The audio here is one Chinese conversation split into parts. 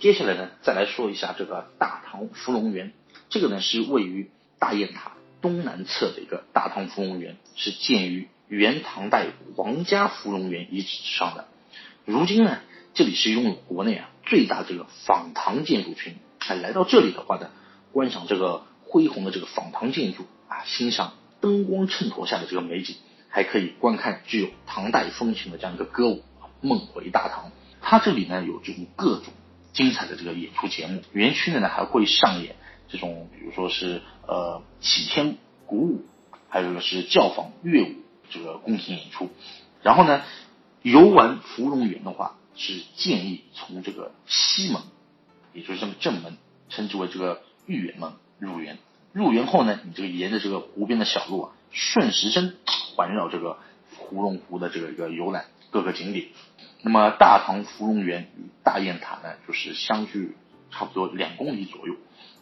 接下来呢，再来说一下这个大唐芙蓉园，这个呢是位于大雁塔东南侧的一个大唐芙蓉园，是建于元唐代王家芙蓉园遗址之上的。如今呢，这里是拥有国内啊最大这个仿唐建筑群。哎，来到这里的话呢，观赏这个恢宏的这个仿唐建筑啊，欣赏灯光衬托下的这个美景，还可以观看具有唐代风情的这样一个歌舞《梦回大唐》。它这里呢有这种各种精彩的这个演出节目，园区内呢还会上演这种，比如说是呃启天鼓舞，还有个是教坊乐舞这个宫廷演出。然后呢，游玩芙蓉园的话，是建议从这个西门。也就是这个正门，称之为这个御园门入园。入园后呢，你这个沿着这个湖边的小路啊，顺时针环绕这个芙蓉湖的这个一个游览各个景点。那么大唐芙蓉园与大雁塔呢，就是相距差不多两公里左右。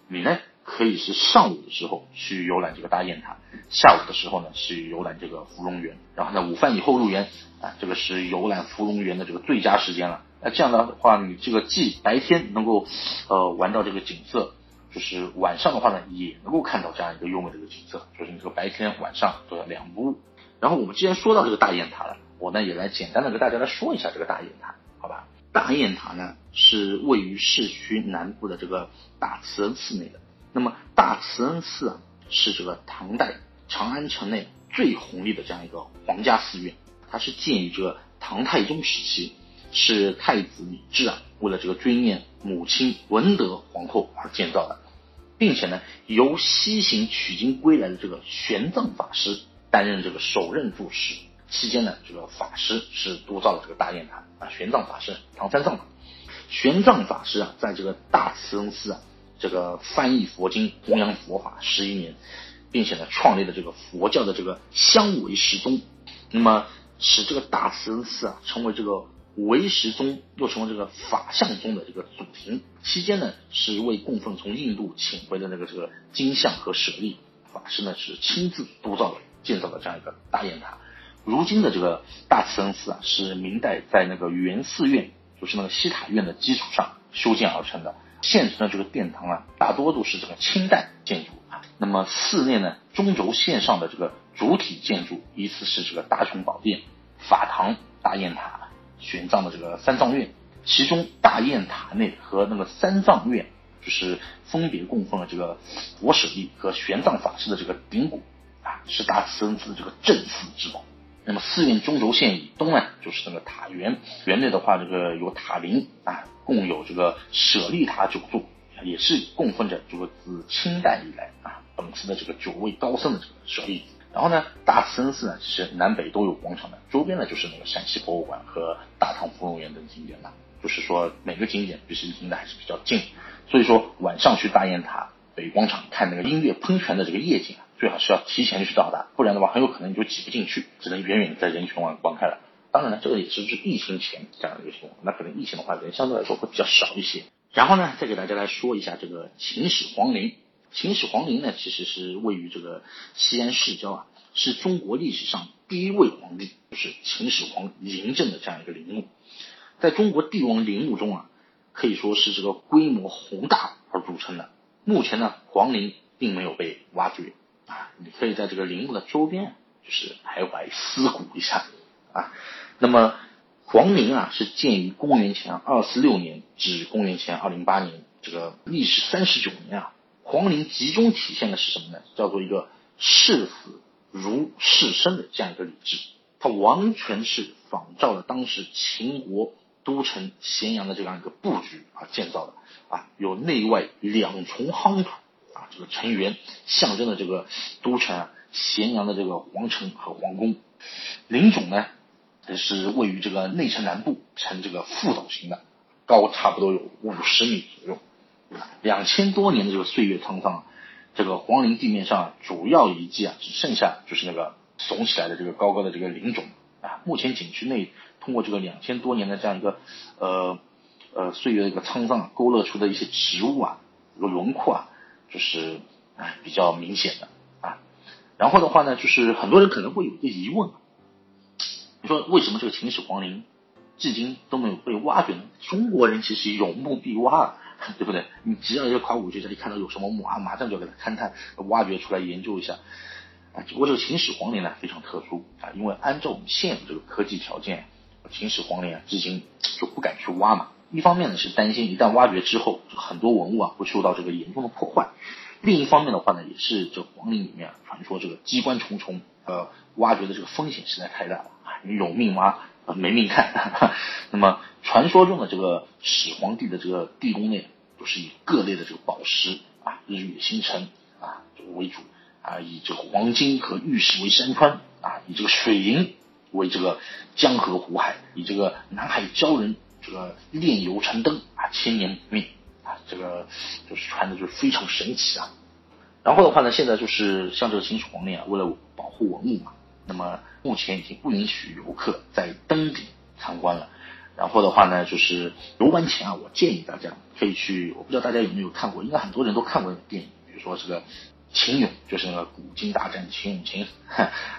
你呢可以是上午的时候去游览这个大雁塔，下午的时候呢去游览这个芙蓉园。然后呢午饭以后入园啊，这个是游览芙蓉园的这个最佳时间了。那这样的话，你这个既白天能够呃玩到这个景色，就是晚上的话呢，也能够看到这样一个优美的一个景色，就是你这个白天晚上都要两不误。然后我们既然说到这个大雁塔了，我呢也来简单的跟大家来说一下这个大雁塔，好吧？大雁塔呢是位于市区南部的这个大慈恩寺内的。那么大慈恩寺啊是这个唐代长安城内最宏丽的这样一个皇家寺院，它是建于这个唐太宗时期。是太子李治啊，为了这个追念母亲文德皇后而建造的，并且呢，由西行取经归来的这个玄奘法师担任这个首任住持。期间呢，这个法师是督造了这个大雁塔啊。玄奘法师，唐三藏。玄奘法师啊，在这个大慈恩寺啊，这个翻译佛经、弘扬佛法十一年，并且呢，创立了这个佛教的这个香为十宗，那么使这个大慈恩寺啊，成为这个。唯识宗又成为这个法相宗的这个祖庭，期间呢是为供奉从印度请回的那个这个金像和舍利，法师呢是亲自督造了建造的这样一个大雁塔。如今的这个大慈恩寺啊，是明代在那个元寺院，就是那个西塔院的基础上修建而成的。现存的这个殿堂啊，大多都是这个清代建筑啊。那么寺内呢，中轴线上的这个主体建筑依次是这个大雄宝殿、法堂、大雁塔。玄奘的这个三藏院，其中大雁塔内和那个三藏院，就是分别供奉了这个佛舍利和玄奘法师的这个顶骨是大慈恩寺的这个镇寺之宝。那么寺院中轴线以东呢，就是那个塔园，园内的话，这个有塔林啊，共有这个舍利塔九座，也是供奉着这个自清代以来啊，本寺的这个九位高僧的这个舍利。然后呢，大慈恩寺呢，其实南北都有广场的，周边呢就是那个陕西博物馆和大唐芙蓉园等景点了。就是说每个景点其实离得还是比较近，所以说晚上去大雁塔北广场看那个音乐喷泉的这个夜景啊，最好是要提前去到达，不然的话很有可能你就挤不进去，只能远远在人群外观看了。当然了，这个也是是疫情前这样的一个情况，那可能疫情的话人相对来说会比较少一些。然后呢，再给大家来说一下这个秦始皇陵。秦始皇陵呢，其实是位于这个西安市郊啊，是中国历史上第一位皇帝，就是秦始皇嬴政的这样一个陵墓。在中国帝王陵墓中啊，可以说是这个规模宏大而著称的。目前呢，皇陵并没有被挖掘啊，你可以在这个陵墓的周边就是徘徊思古一下啊。那么，皇陵啊是建于公元前二四六年至公元前二零八年，这个历时三十九年啊。皇陵集中体现的是什么呢？叫做一个视死如视生的这样一个礼制，它完全是仿照了当时秦国都城咸阳的这样一个布局而建造的啊，有内外两重夯土这个城垣象征的这个都城啊咸阳的这个皇城和皇宫。陵冢呢，是位于这个内城南部，呈这个覆斗形的，高差不多有五十米左右。两千多年的这个岁月沧桑，这个皇陵地面上主要遗迹啊，只剩下就是那个耸起来的这个高高的这个陵冢啊。目前景区内通过这个两千多年的这样一个呃呃岁月的一个沧桑，勾勒出的一些植物啊，这个轮廓啊，就是啊比较明显的啊。然后的话呢，就是很多人可能会有一个疑问，你说为什么这个秦始皇陵至今都没有被挖掘呢？中国人其实有墓必挖，对不对？你只要一个考古学家，你看到有什么墓啊，马上就要给它勘探、挖掘出来研究一下。啊，只不过这个秦始皇陵呢非常特殊啊，因为按照我们现有这个科技条件，秦始皇陵啊至今就不敢去挖嘛。一方面呢是担心一旦挖掘之后，很多文物啊会受到这个严重的破坏；另一方面的话呢，也是这皇陵里面传说这个机关重重，呃，挖掘的这个风险实在太大了啊，你有命挖，没命看。那么传说中的这个始皇帝的这个地宫内，都是以各类的这个宝石啊、日月星辰啊为主啊，以这个黄金和玉石为山川啊，以这个水银为这个江河湖海，以这个南海鲛人。这个炼油成灯啊，千年不灭啊，这个就是传的就是非常神奇啊。然后的话呢，现在就是像这个秦始皇陵啊，为了保护文物嘛，那么目前已经不允许游客在登顶参观了。然后的话呢，就是游玩前啊，我建议大家可以去，我不知道大家有没有看过，应该很多人都看过电影，比如说这个秦俑，就是那个古今大战秦俑情，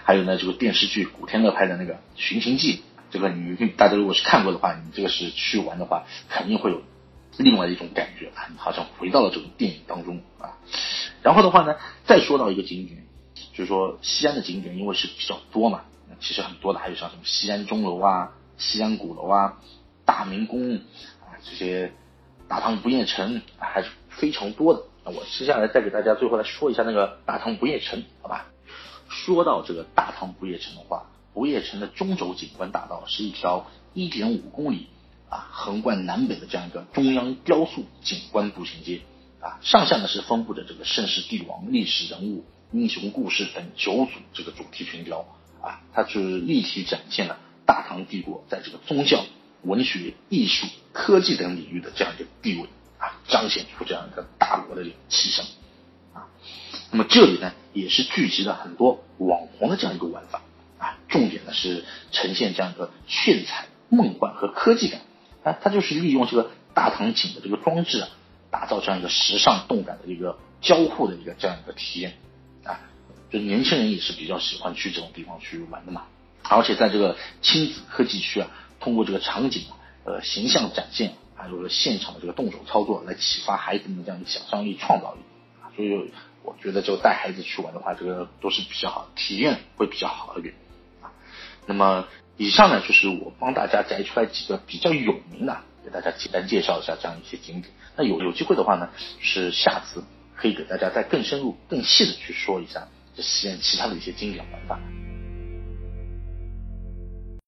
还有呢这个电视剧古天乐拍的那个《寻秦记》。这个你大家如果是看过的话，你这个是去玩的话，肯定会有另外一种感觉啊，你好像回到了这种电影当中啊。然后的话呢，再说到一个景点，就是说西安的景点，因为是比较多嘛，其实很多的，还有像什么西安钟楼啊、西安鼓楼啊、大明宫啊这些大唐不夜城还是非常多的。那我接下来再给大家最后来说一下那个大唐不夜城，好吧？说到这个大唐不夜城的话。不夜城的中轴景观大道是一条1.5公里啊，横贯南北的这样一个中央雕塑景观步行街啊，上下呢是分布着这个盛世帝王、历史人物、英雄故事等九组这个主题群雕啊，它是立体展现了大唐帝国在这个宗教、文学、艺术、科技等领域的这样一个地位啊，彰显出这样一个大国的这种气象啊。那么这里呢，也是聚集了很多网红的这样一个玩法。重点呢是呈现这样一个炫彩、梦幻和科技感啊，它就是利用这个大唐景的这个装置啊，打造这样一个时尚动感的一个交互的一个这样一个体验啊，就年轻人也是比较喜欢去这种地方去玩的嘛。而且在这个亲子科技区啊，通过这个场景啊呃形象展现，还有现场的这个动手操作来启发孩子们的这样一个想象力、创造力啊，所以我觉得就带孩子去玩的话，这个都是比较好，体验会比较好一点。那么以上呢，就是我帮大家摘出来几个比较有名的，给大家简单介绍一下这样一些景点。那有有机会的话呢，是下次可以给大家再更深入、更细的去说一下这西安其他的一些景点玩法。